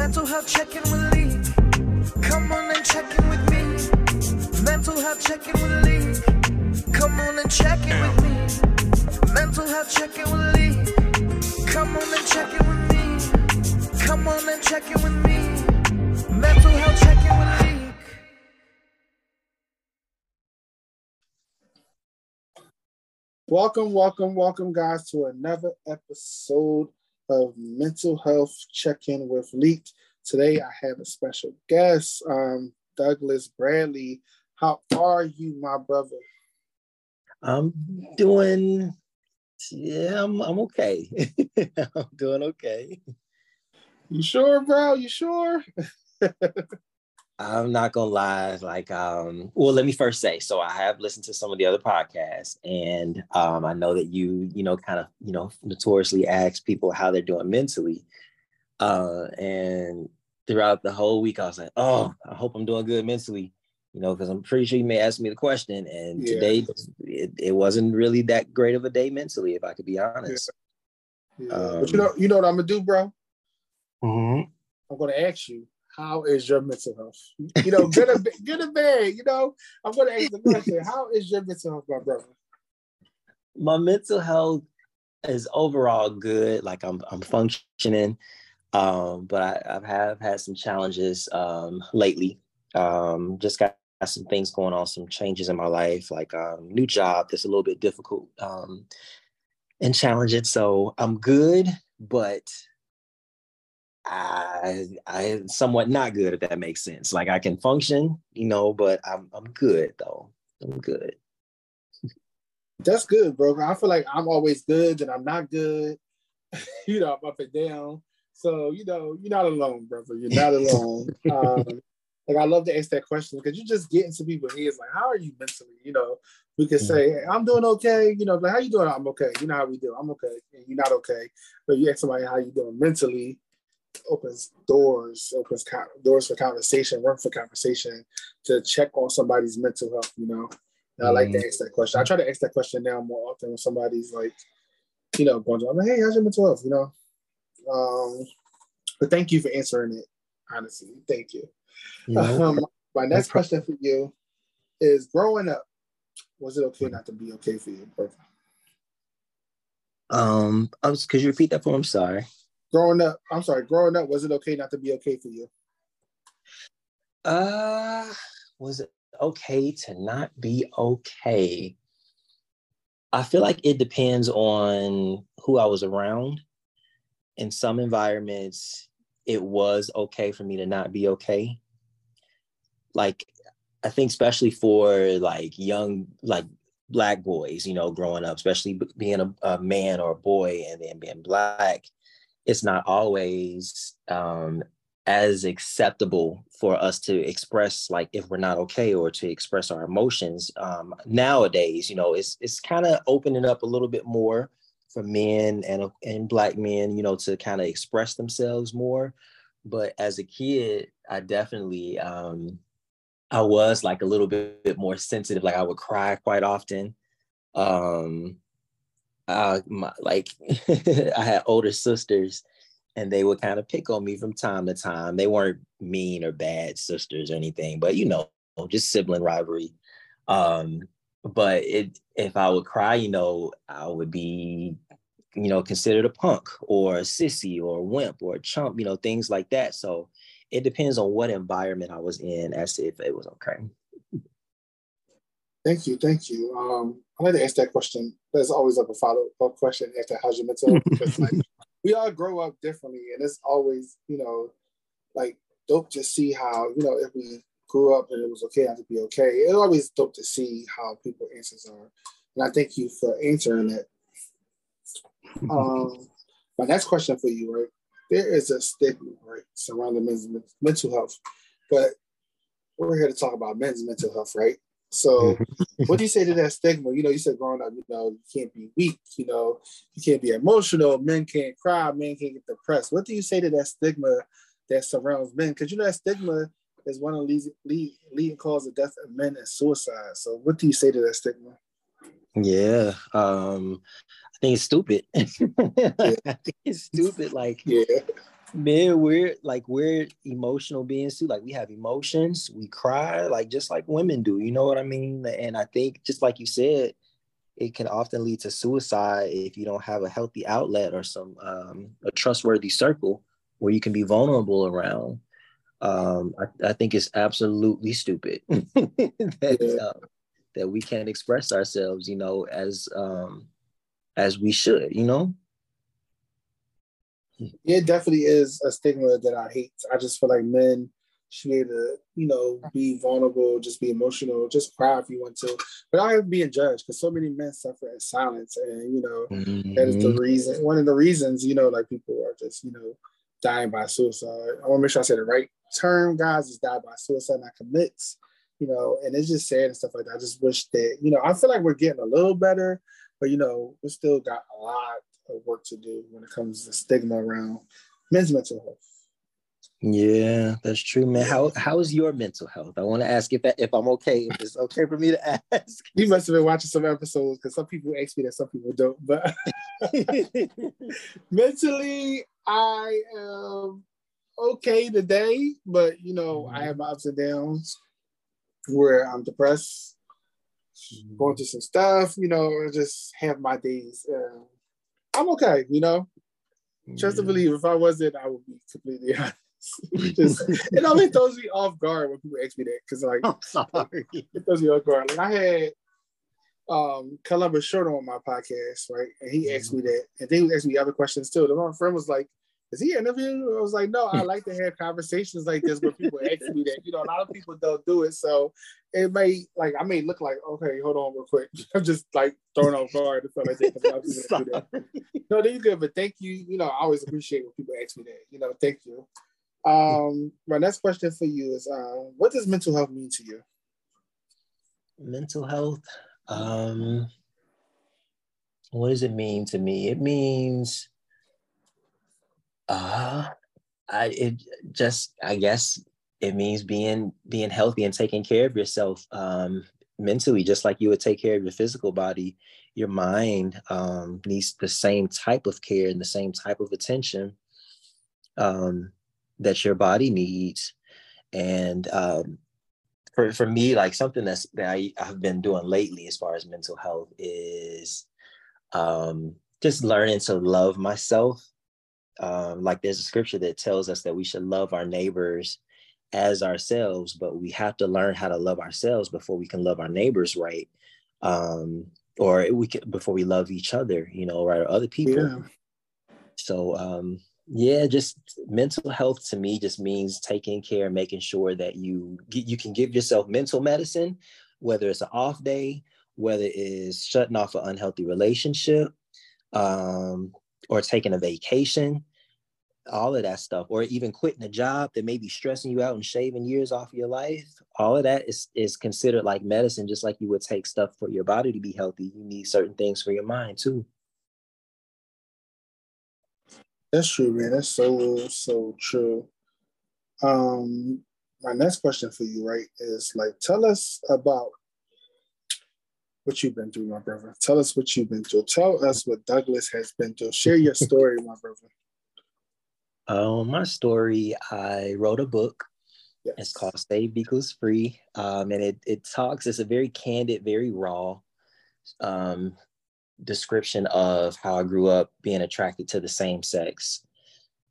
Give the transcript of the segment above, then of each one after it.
Mental health check-in with Lee. Come on and check in with me. Mental health check-in with Lee. Come on and check in with me. Mental health check-in with Lee. Come on and check in with me. Come on and check in with me. Mental health check-in with Lee. Welcome, welcome, welcome, guys, to another episode of Mental Health Check In with Leek. Today, I have a special guest, um, Douglas Bradley. How are you, my brother? I'm doing, yeah, I'm, I'm okay. I'm doing okay. You sure, bro? You sure? I'm not gonna lie. Like, um, well, let me first say, so I have listened to some of the other podcasts, and um, I know that you, you know, kind of, you know, notoriously ask people how they're doing mentally. Uh, and throughout the whole week, I was like, oh, I hope I'm doing good mentally, you know, because I'm pretty sure you may ask me the question. And Yeah. today, it, it wasn't really that great of a day mentally, if I could be honest. Yeah. but you Um, know, you know what I'm gonna do, bro? Mhm. I'm gonna ask you, how is your mental health? You know, good or bad? You know, I'm gonna ask the question, how is your mental health, my brother? my mental health is overall good. Like I'm I'm functioning. Um, but I, I've have had some challenges um lately. Um, just got, got some things going on, some changes in my life, like um new job that's a little bit difficult um and challenging. So I'm good, but I I am somewhat not good if that makes sense. Like I can function, you know, but I'm I'm good though. I'm good. That's good, bro. I feel like I'm always good and I'm not good. you know, I'm up and down. So, you know, you're not alone, brother. You're not alone. um, like I love to ask that question because you just get into people's heads like, how are you mentally? You know, we can say, hey, I'm doing okay, you know, like how you doing? I'm okay. You know how we do. I'm okay. And you're not okay. But you ask somebody how you doing mentally, opens doors, opens co- doors for conversation, room for conversation to check on somebody's mental health, you know. And I like to ask that question. I try to ask that question now more often when somebody's like, you know, going to, I'm like, hey, how's your mental health? You know. Um, but thank you for answering it, honestly. Thank you. Um, my next question for you is growing up, was it okay not to be okay for you? Um, I was, could you repeat that for me? I'm sorry. Growing up, I'm sorry, growing up, was it okay not to be okay for you? Uh, was it okay to not be okay? I feel like it depends on who I was around. In some environments, it was okay for me to not be okay. Like, I think especially for like young, like black boys, you know, growing up, especially being a, a man or a boy and then being black, it's not always um, as acceptable for us to express like if we're not okay or to express our emotions um, nowadays you know it's it's kind of opening up a little bit more for men and and black men you know to kind of express themselves more. But as a kid i definitely um i was like a little bit, bit more sensitive. Like i would cry quite often. Um uh my, like i had older sisters and they would kind of pick on me from time to time. They weren't mean or bad sisters or anything, but you know, just sibling rivalry. Um, but it if I would cry, you know, I would be, you know, considered a punk or a sissy or a wimp or a chump, you know, things like that. So it depends on what environment I was in as to if it was okay. Thank you, thank you. Um, I like to ask that question. There's always like a follow up question after how's your mental health? Because like we all grow up differently, and it's always you know like dope to see how you know if we grew up and it was okay not to be okay. It's always dope to see how people answers are, and I thank you for answering it. Um, my next question for you, right? There is a stigma, right, surrounding men's mental health, but we're here to talk about men's mental health, right? So, what do you say to that stigma? You know, you said growing up, you know, you can't be weak, you know, you can't be emotional, men can't cry, men can't get depressed. What do you say to that stigma that surrounds men? Because you know that stigma is one of the lead, lead, leading cause of death of men and suicide. So, what do you say to that stigma? Yeah. Um, I think it's stupid. I think it's stupid. Like Yeah, Man, we're like we're emotional beings too. Like we have emotions, we cry, like just like women do. You know what I mean? And I think just like you said, it can often lead to suicide if you don't have a healthy outlet or some um, a trustworthy circle where you can be vulnerable around. Um, I, I think it's absolutely stupid that uh, that we can't express ourselves, you know, as um, as we should, you know. It definitely is a stigma that I hate. I just feel like men should be able to, you know, be vulnerable, just be emotional, just cry if you want to, but I am being judged because so many men suffer in silence, and you know mm-hmm. that is the mm-hmm. reason. One of the reasons, you know, like people are just, you know, dying by suicide. I want to make sure I say the right term, guys, is die by suicide, not commits. You know, and it's just sad and stuff like that. I just wish that, you know, I feel like we're getting a little better, but you know, we still got a lot of work to do when it comes to stigma around men's mental health. Yeah, that's true, man. How how is your mental health? I want to ask if that, if I'm okay, if it's okay for me to ask. You must have been watching some episodes because some people ask me that, some people don't. But mentally, I am okay today, but you know, I have ups and downs where I'm depressed, going through some stuff. You know, I just have my days. Uh, I'm okay. You know, trust to believe. If I wasn't, I would be completely honest. just, it always throws me off guard when people ask me that because like I'm sorry. it throws me off guard. Like I had um Columbus Short on my podcast, right? And he asked me that, and then he asked me other questions too. The my friend was like, "Is he interviewing?" I was like, "No, I like to have conversations like this where people ask me that. You know, a lot of people don't do it, so it may like I may look like okay, hold on real quick. I'm just like throwing off guard and stuff like that. Do that. No, they're good, but thank you. You know, I always appreciate when people ask me that. You know, thank you. Um, my next question for you is, uh, what does mental health mean to you? Mental health. Um, what does it mean to me? It means, uh, I it just I guess it means being being healthy and taking care of yourself um, mentally, just like you would take care of your physical body. Your mind um, needs the same type of care and the same type of attention. Um, that your body needs. And um, for, for me, like something that's that I, I've been doing lately as far as mental health is um, just learning to love myself. Um, like there's a scripture that tells us that we should love our neighbors as ourselves, but we have to learn how to love ourselves before we can love our neighbors right. Um, or we can before we love each other, you know, right, or other people. Yeah. So um, yeah just mental health to me just means taking care making sure that you you can give yourself mental medicine whether it's an off day whether it's shutting off an unhealthy relationship um, or taking a vacation all of that stuff or even quitting a job that may be stressing you out and shaving years off your life all of that is is considered like medicine just like you would take stuff for your body to be healthy you need certain things for your mind too that's true, man. That's so so true. Um, my next question for you, right, is like, tell us about what you've been through, my brother. Tell us what you've been through. Tell us what Douglas has been through. Share your story, my brother. Um, my story. I wrote a book. Yes. It's called Save Equals Free, um, and it it talks. It's a very candid, very raw um, description of how I grew up being attracted to the same sex.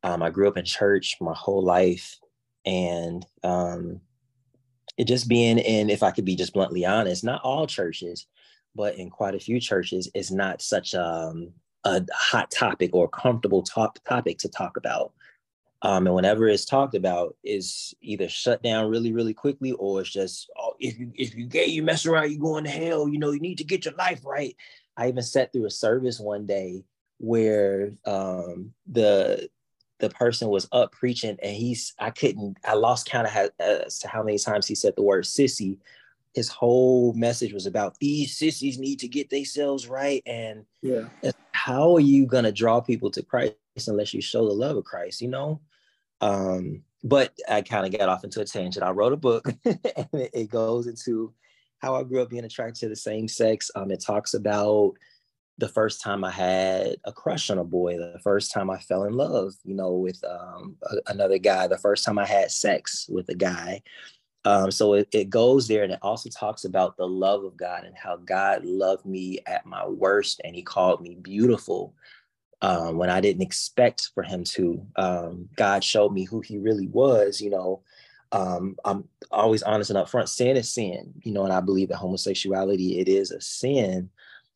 Um, I grew up in church my whole life, and um, it just being in, if I could be just bluntly honest, not all churches, but in quite a few churches, is not such um, a hot topic or comfortable top topic to talk about. Um, and whenever it's talked about, it's either shut down really, really quickly, or it's just, oh, if you if you gay, you mess around, you going to hell. You know, you need to get your life right. I even sat through a service one day where um, the the person was up preaching and he's I couldn't I lost count of how, as to how many times he said the word sissy. His whole message was about these sissies need to get themselves right and yeah. How are you gonna draw people to Christ unless you show the love of Christ? You know. Um, but I kind of got off into a tangent. I wrote a book and it, goes into how I grew up being attracted to the same sex. Um, it talks about the first time I had a crush on a boy, the first time I fell in love, you know, with um, a, another guy, the first time I had sex with a guy. Um, so it, it goes there and it also talks about the love of God and how God loved me at my worst and he called me beautiful um, when I didn't expect for him to. Um, God showed me who he really was, you know. Um, I'm always honest and upfront. Sin is sin, you know, and I believe that homosexuality it is a sin,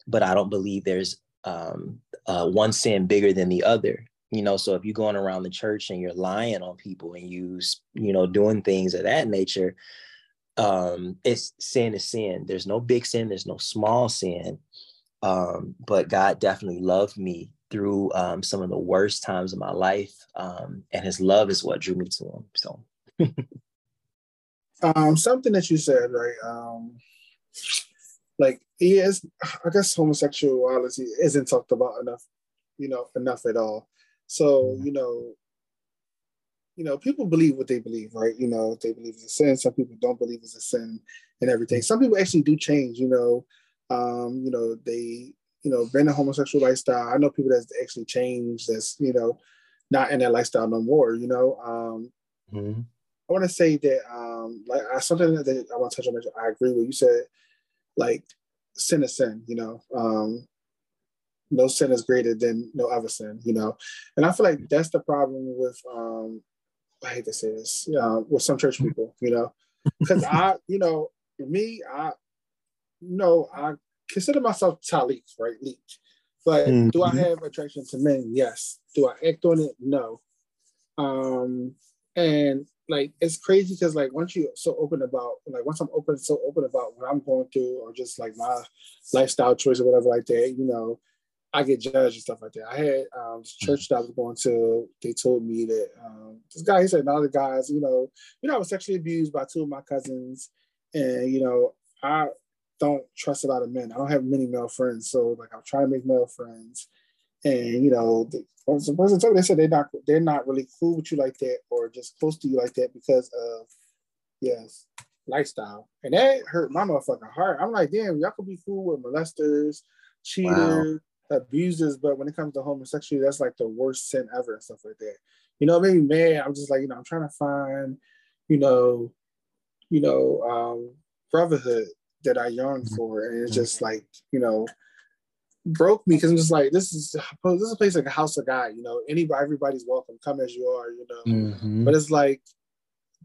but I don't believe there's um, uh, one sin bigger than the other. You know, so if you're going around the church and you're lying on people and you, you know, doing things of that nature, um, it's sin is sin. There's no big sin. There's no small sin. Um, but God definitely loved me through um, some of the worst times of my life, um, and His love is what drew me to Him. So, um, something that you said, right? Um, like he is i guess homosexuality isn't talked about enough you know enough at all so mm-hmm. you know you know people believe what they believe right you know they believe it's a sin some people don't believe it's a sin and everything some people actually do change you know um you know they you know been a homosexual lifestyle i know people that's actually changed that's you know not in that lifestyle no more you know um mm-hmm. i want to say that um like I, something that i want to touch on i agree with you said like sin is sin, you know. Um, no sin is greater than no other sin, you know. And I feel like that's the problem with um, I hate to say this, uh, with some church people, you know, because I, you know, me, I, you know, I consider myself Talik, right, leech. But mm-hmm. do I have attraction to men? Yes. Do I act on it? No. Um, and like it's crazy because like once you're so open about like once I'm open so open about what I'm going through or just like my lifestyle choice or whatever like that, you know, I get judged and stuff like that. I had um this church that I was going to, they told me that um this guy he said of the guys, you know, you know, I was sexually abused by two of my cousins and you know, I don't trust a lot of men. I don't have many male friends. So like I'm trying to make male friends and you know, the person told me they said they're not they're not really cool with you like that or just close to you like that because of yes lifestyle, and that hurt my motherfucking heart. I'm like, damn, y'all could be cool with molesters, cheaters, wow. abusers, but when it comes to homosexuality, that's like the worst sin ever and stuff like that. You know, maybe man, I'm just like, you know, I'm trying to find, you know, you know, um, brotherhood that I yearn mm-hmm. for, and it's just like, you know, broke me because I'm just like, this is this is a place like a house of God, you know. Anybody, everybody's welcome. Come as you are, you know. Mm-hmm. But it's like,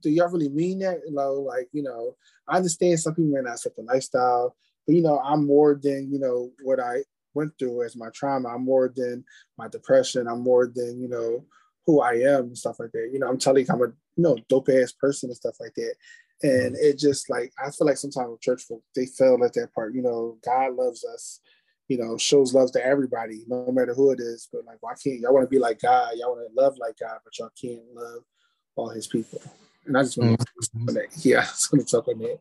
do y'all really mean that? You know, like you know, I understand some people may not accept the lifestyle, but you know, I'm more than you know what I went through as my trauma. I'm more than my depression. I'm more than you know who I am and stuff like that. You know, I'm telling you, I'm a you know dope ass person and stuff like that. And it just like I feel like sometimes church folk they fail at that part. You know, God loves us you know, shows love to everybody, no matter who it is. But like, why can't y'all want to be like God? Y'all want to love like God, but y'all can't love all His people. And I just want mm-hmm. to that. Yeah, I just want to talk on that.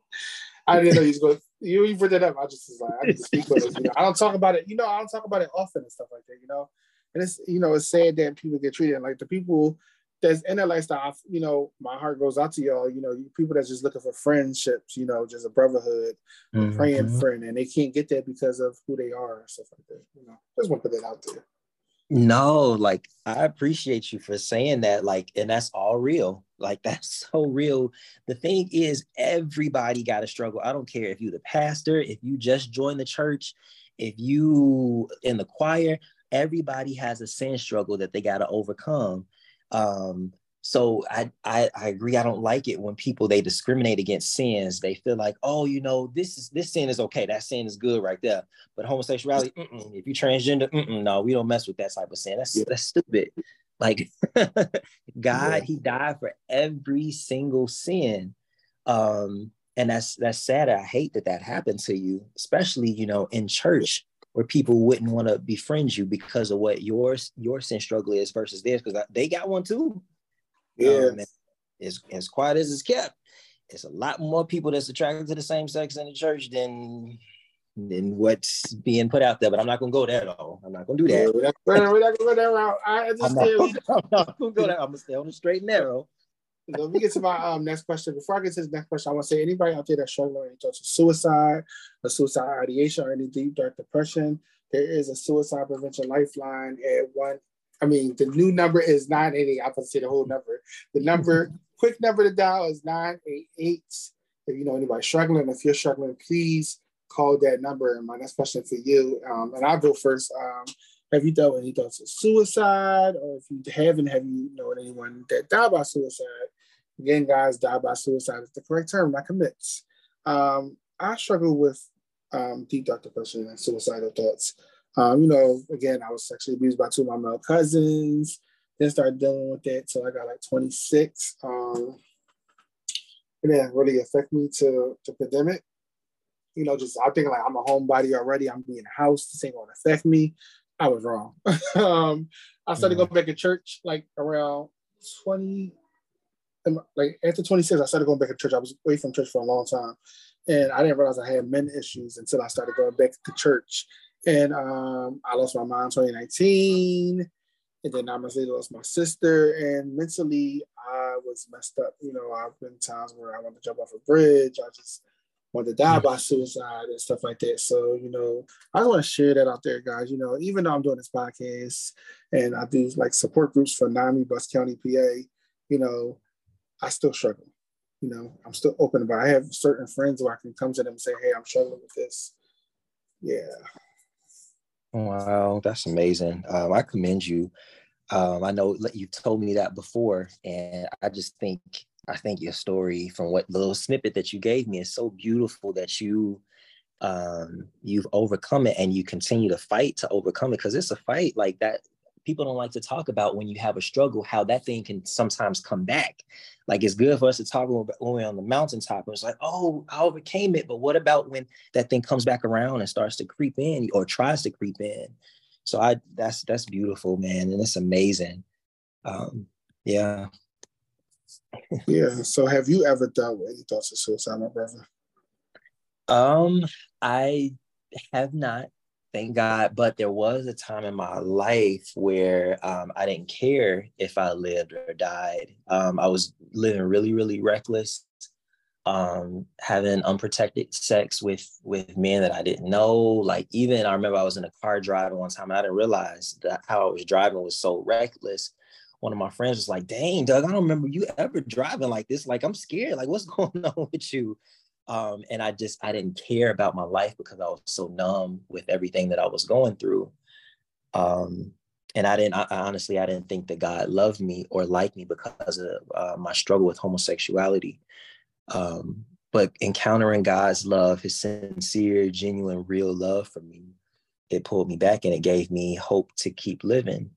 I didn't know he was going. You you brought that up. I just was like, I need to speak with it. You know, I don't talk about it. You know, I don't talk about it often and stuff like that. You know, and it's you know, it's sad that people get treated like the people that's in that lifestyle, you know, my heart goes out to y'all. You know, people that's just looking for friendships, you know, just a brotherhood, mm-hmm. praying friend, and they can't get that because of who they are and stuff like that. You know, just want to put that out there. No, like I appreciate you for saying that. Like, and that's all real. Like, that's so real. The thing is, everybody got to struggle. I don't care if you the pastor, if you just joined the church, if you in the choir, everybody has a sin struggle that they got to overcome um, so I, I I agree. I don't like it when people they discriminate against sins. They feel like, oh, you know, this is this sin is okay. That sin is good right there. But homosexuality, if you transgender, no, we don't mess with that type of sin. That's yeah. that's stupid. Like God, yeah. He died for every single sin. Um, and that's that's sad. I hate that that happened to you, especially you know in church where people wouldn't want to befriend you because of what your your sin struggle is versus theirs because they got one too. Yeah, um, as as quiet as it's kept, it's a lot more people that's attracted to the same sex in the church than than what's being put out there. But I'm not gonna go there though. I'm not gonna do that. We're, not, we're not gonna go that route. I just I'm not, I'm not gonna go there. I'm gonna stay on the straight and narrow. Let me get to my um, next question. Before I get to the next question, I want to say anybody out there that's struggling with any thoughts of suicide, a suicide ideation, or any deep dark depression, there is a suicide prevention lifeline at one. I mean, the new number is 988. I'm going to say the whole number. The number, quick number to dial is 988. If you know anybody struggling, if you're struggling, please call that number. And my next question for you, um, and I'll go first. Um, have you dealt with any thoughts of suicide, or if you haven't, have you known anyone that died by suicide? Again, guys, die by suicide is the correct term, not commits. Um, I struggle with um, deep dark depression and suicidal thoughts. Um, you know, again, I was sexually abused by two of my male cousins. Then started dealing with that till I got like 26. Um, and then really affect me to the pandemic. You know, just I think like I'm a homebody already. I'm being a house. This ain't gonna affect me. I was wrong. um, I started mm-hmm. going back to church like around 20, like after 26, I started going back to church. I was away from church for a long time. And I didn't realize I had men issues until I started going back to church. And um, I lost my mom in 2019. And then nine months later, lost my sister. And mentally, I was messed up. You know, I've been times where I wanted to jump off a bridge. I just wanted to die by suicide and stuff like that. So, you know, I just want to share that out there, guys. You know, even though I'm doing this podcast and I do like support groups for NAMI, Bucks County, PA, you know, I still struggle. You know, I'm still open about. I have certain friends where I can come to them and say, "Hey, I'm struggling with this." Yeah. Wow, that's amazing. Um, I commend you. Um, I know you've told me that before, and I just think I think your story from what little snippet that you gave me is so beautiful that you um you've overcome it and you continue to fight to overcome it because it's a fight like that people don't like to talk about when you have a struggle, how that thing can sometimes come back. Like it's good for us to talk when we're on the mountaintop. And it's like, oh, I overcame it. But what about when that thing comes back around and starts to creep in or tries to creep in? So I that's that's beautiful, man. And it's amazing. Um, yeah. yeah. So have you ever dealt with any thoughts of suicide, my brother? Um, I have not thank God. But there was a time in my life where um, I didn't care if I lived or died. Um, I was living really, really reckless, um, having unprotected sex with with men that I didn't know. Like even I remember I was in a car driving one time and I didn't realize that how I was driving was so reckless. One of my friends was like, "Dang, Doug, I don't remember you ever driving like this. Like I'm scared. Like what's going on with you?" Um, and I just I didn't care about my life because I was so numb with everything that I was going through. Um, and I didn't I, honestly I didn't think that God loved me or liked me because of uh, my struggle with homosexuality. Um, but encountering God's love, His sincere, genuine, real love for me, it pulled me back and it gave me hope to keep living.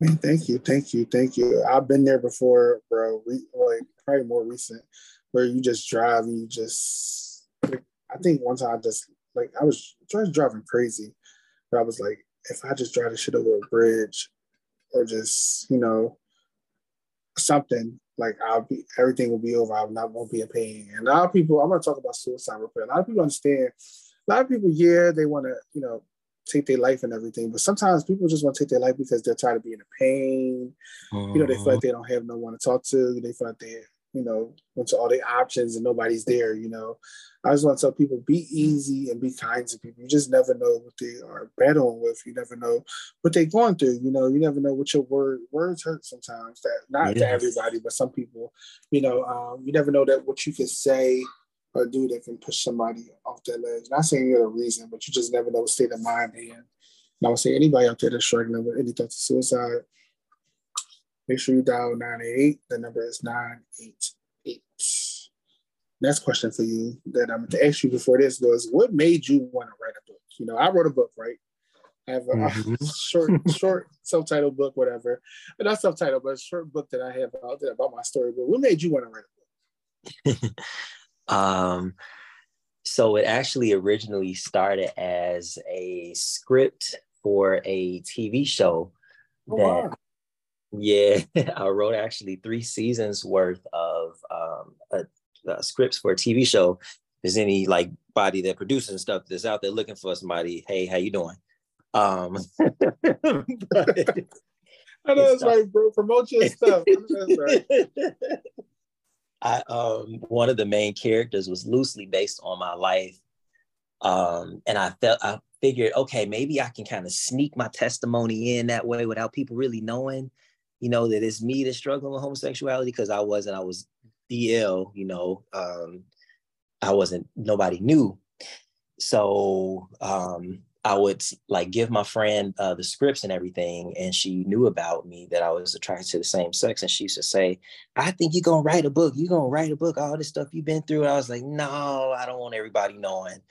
Man, thank you, thank you, thank you. I've been there before, bro. We like probably more recent, where you just drive and you just. Like, I think one time I just like I was trying driving crazy, but I was like, if I just drive the shit over a bridge, or just you know, something like I'll be everything will be over. I will not won't be in pain. And a lot of people, I'm gonna talk about suicide real quick. A lot of people understand. A lot of people, yeah, they want to, you know, take their life and everything. But sometimes people just want to take their life because they're tired of being in pain. Uh-huh. You know, they feel like uh-huh. they don't have no one to talk to. They feel like they, you know, went to all the options and nobody's there. You know, I just want to tell people be easy and be kind to people. You just never know what they are battling with. You never know what they're going through. You know, you never know what your word words hurt sometimes. That not yes. to everybody, but some people. You know, um, you never know that what you can say or dude that can push somebody off that ledge. Not saying you're the reason, but you just never know what state of mind they're in. And I would say anybody out there that's struggling with any thoughts of suicide, make sure you dial 988. The number is 988. Next question for you that I'm going to ask you before this was what made you want to write a book? You know, I wrote a book, right? I have a, mm-hmm. short, short self-titled book, whatever. But not self-titled, but a short book that I have out there about my story. But what made you want to write a book? Um, so it actually originally started as a script for a TV show oh, that wow. yeah i wrote actually three seasons worth of um, a, scripts for a tv show if there's any like body that produces and stuff that's out there looking for somebody hey how you doing um but, I know that's right, bro. Promote your stuff. right. I um one of the main characters was loosely based on my life. Um, and I felt I figured, okay, maybe I can kind of sneak my testimony in that way without people really knowing, you know, that it's me that's struggling with homosexuality because I wasn't, I was DL, you know, um, I wasn't, nobody knew. So um, I would like give my friend uh, the scripts and everything, and she knew about me that I was attracted to the same sex, and she used to say, "I think you're gonna write a book. You're gonna write a book. All this stuff you've been through." And I was like, "No, I don't want everybody knowing."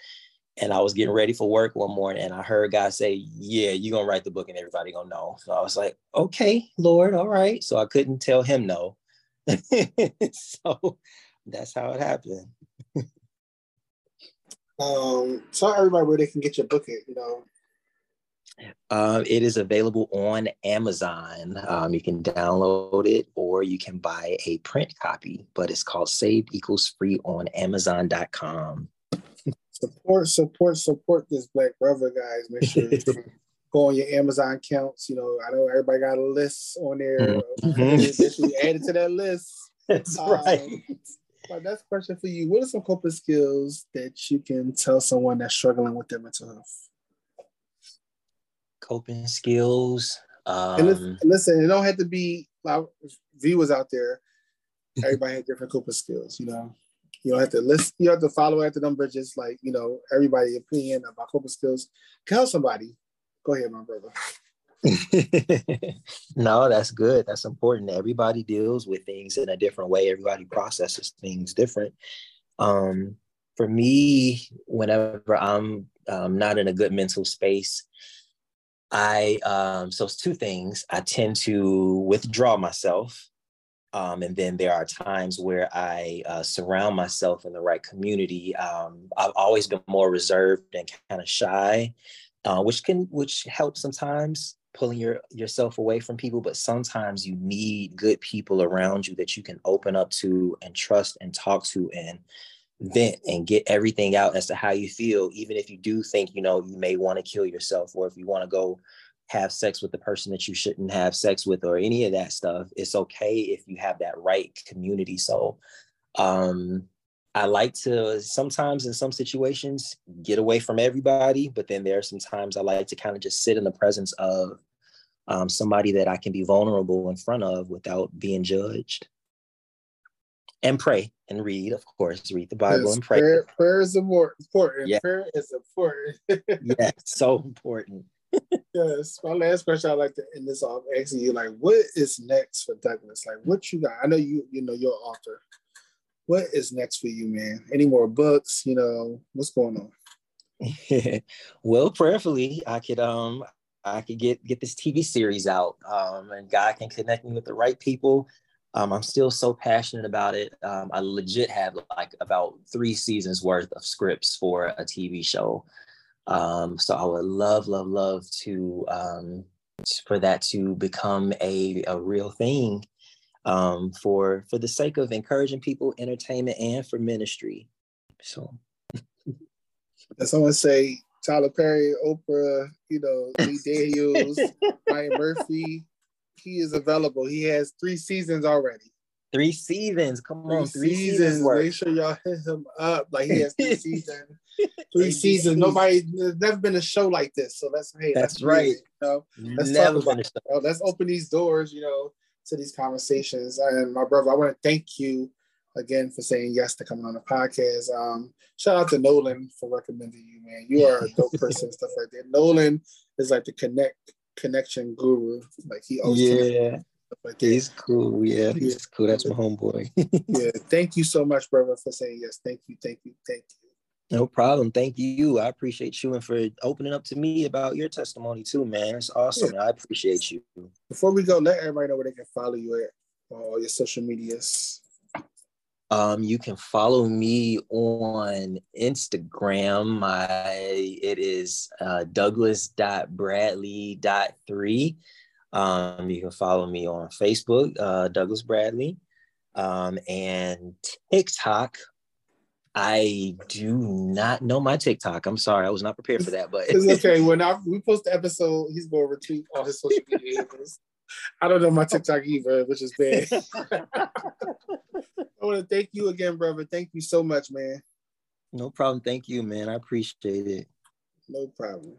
And I was getting ready for work one morning, and I heard God say, "Yeah, you're gonna write the book, and everybody gonna know." So I was like, "Okay, Lord, all right." So I couldn't tell him no. so that's how it happened. Um, tell everybody where they can get your book at, you know. Um, it is available on Amazon. Um, you can download it or you can buy a print copy, but it's called Saved Equals Free on Amazon.com. Support, support, support this black brother, guys. Make sure you go on your Amazon accounts. You know, I know everybody got a list on there. Mm-hmm. Make sure you add it to that list. That's um, right. My next question for you: What are some coping skills that you can tell someone that's struggling with their mental health? Coping skills. Um, and listen, it don't have to be like viewers out there. Everybody has different coping skills, you know. You don't have to listen. You have to follow after them bridges. Like you know, everybody opinion about coping skills. Tell somebody. Go ahead, my brother. no, that's good. That's important. Everybody deals with things in a different way. Everybody processes things different. Um, for me, whenever I'm um, not in a good mental space, I um, so it's two things. I tend to withdraw myself, um, and then there are times where I uh, surround myself in the right community. Um, I've always been more reserved and kind of shy, uh, which can which helps sometimes pulling your yourself away from people but sometimes you need good people around you that you can open up to and trust and talk to and vent and get everything out as to how you feel even if you do think you know you may want to kill yourself or if you want to go have sex with the person that you shouldn't have sex with or any of that stuff it's okay if you have that right community. So um I like to sometimes in some situations get away from everybody, but then there are some times I like to kind of just sit in the presence of um, somebody that I can be vulnerable in front of without being judged. And pray and read, of course, read the Bible yes, and pray. Prayer, prayer is important. Yeah. Prayer is important. yeah, so important. yes. My last question I'd like to end this off asking you, like, what is next for Douglas? Like, what you got? I know you, you know, you're author what is next for you, man? Any more books? You know, what's going on? well, prayerfully, I could um I could get get this TV series out, um, and God can connect me with the right people. Um, I'm still so passionate about it. Um, I legit have like about three seasons worth of scripts for a TV show. Um, so I would love, love, love to um, for that to become a, a real thing um, for for the sake of encouraging people, entertainment, and for ministry. So, as someone say, Tyler Perry, Oprah, you know, Lee Daniels, Ryan Murphy, he is available. He has three seasons already. Three seasons. Come three on, three seasons. seasons Make sure y'all hit him up. Like he has three seasons. Three seasons. Nobody. There's never been a show like this. So let's. Hey, that's right. It, you know, let's never talk about. It. You know, let's open these doors. You know, to these conversations. And my brother, I want to thank you again for saying yes to coming on the podcast. Um, shout out to Nolan for recommending you, man. You are a dope person, stuff like that. Nolan is like the connect connection guru. Like he always yeah. Like he's cool. Yeah, he's cool. That's my homeboy. yeah. Thank you so much, brother, for saying yes. Thank you. Thank you. Thank you. No problem. Thank you. I appreciate you and for opening up to me about your testimony too, man. It's awesome. Yeah. I appreciate you. Before we go, let everybody know where they can follow you at all your social medias. Um, you can follow me on Instagram. My it is uh, Douglas.Bradley.3. Um, you can follow me on Facebook, uh, Douglas Bradley, um, and TikTok I do not know my TikTok. I'm sorry, I was not prepared for that. But it's okay. When I we post the episode, he's going to retweet all his social media. I don't know my TikTok either, which is bad. I want to thank you again, brother. Thank you so much, man. No problem. Thank you, man. I appreciate it. No problem.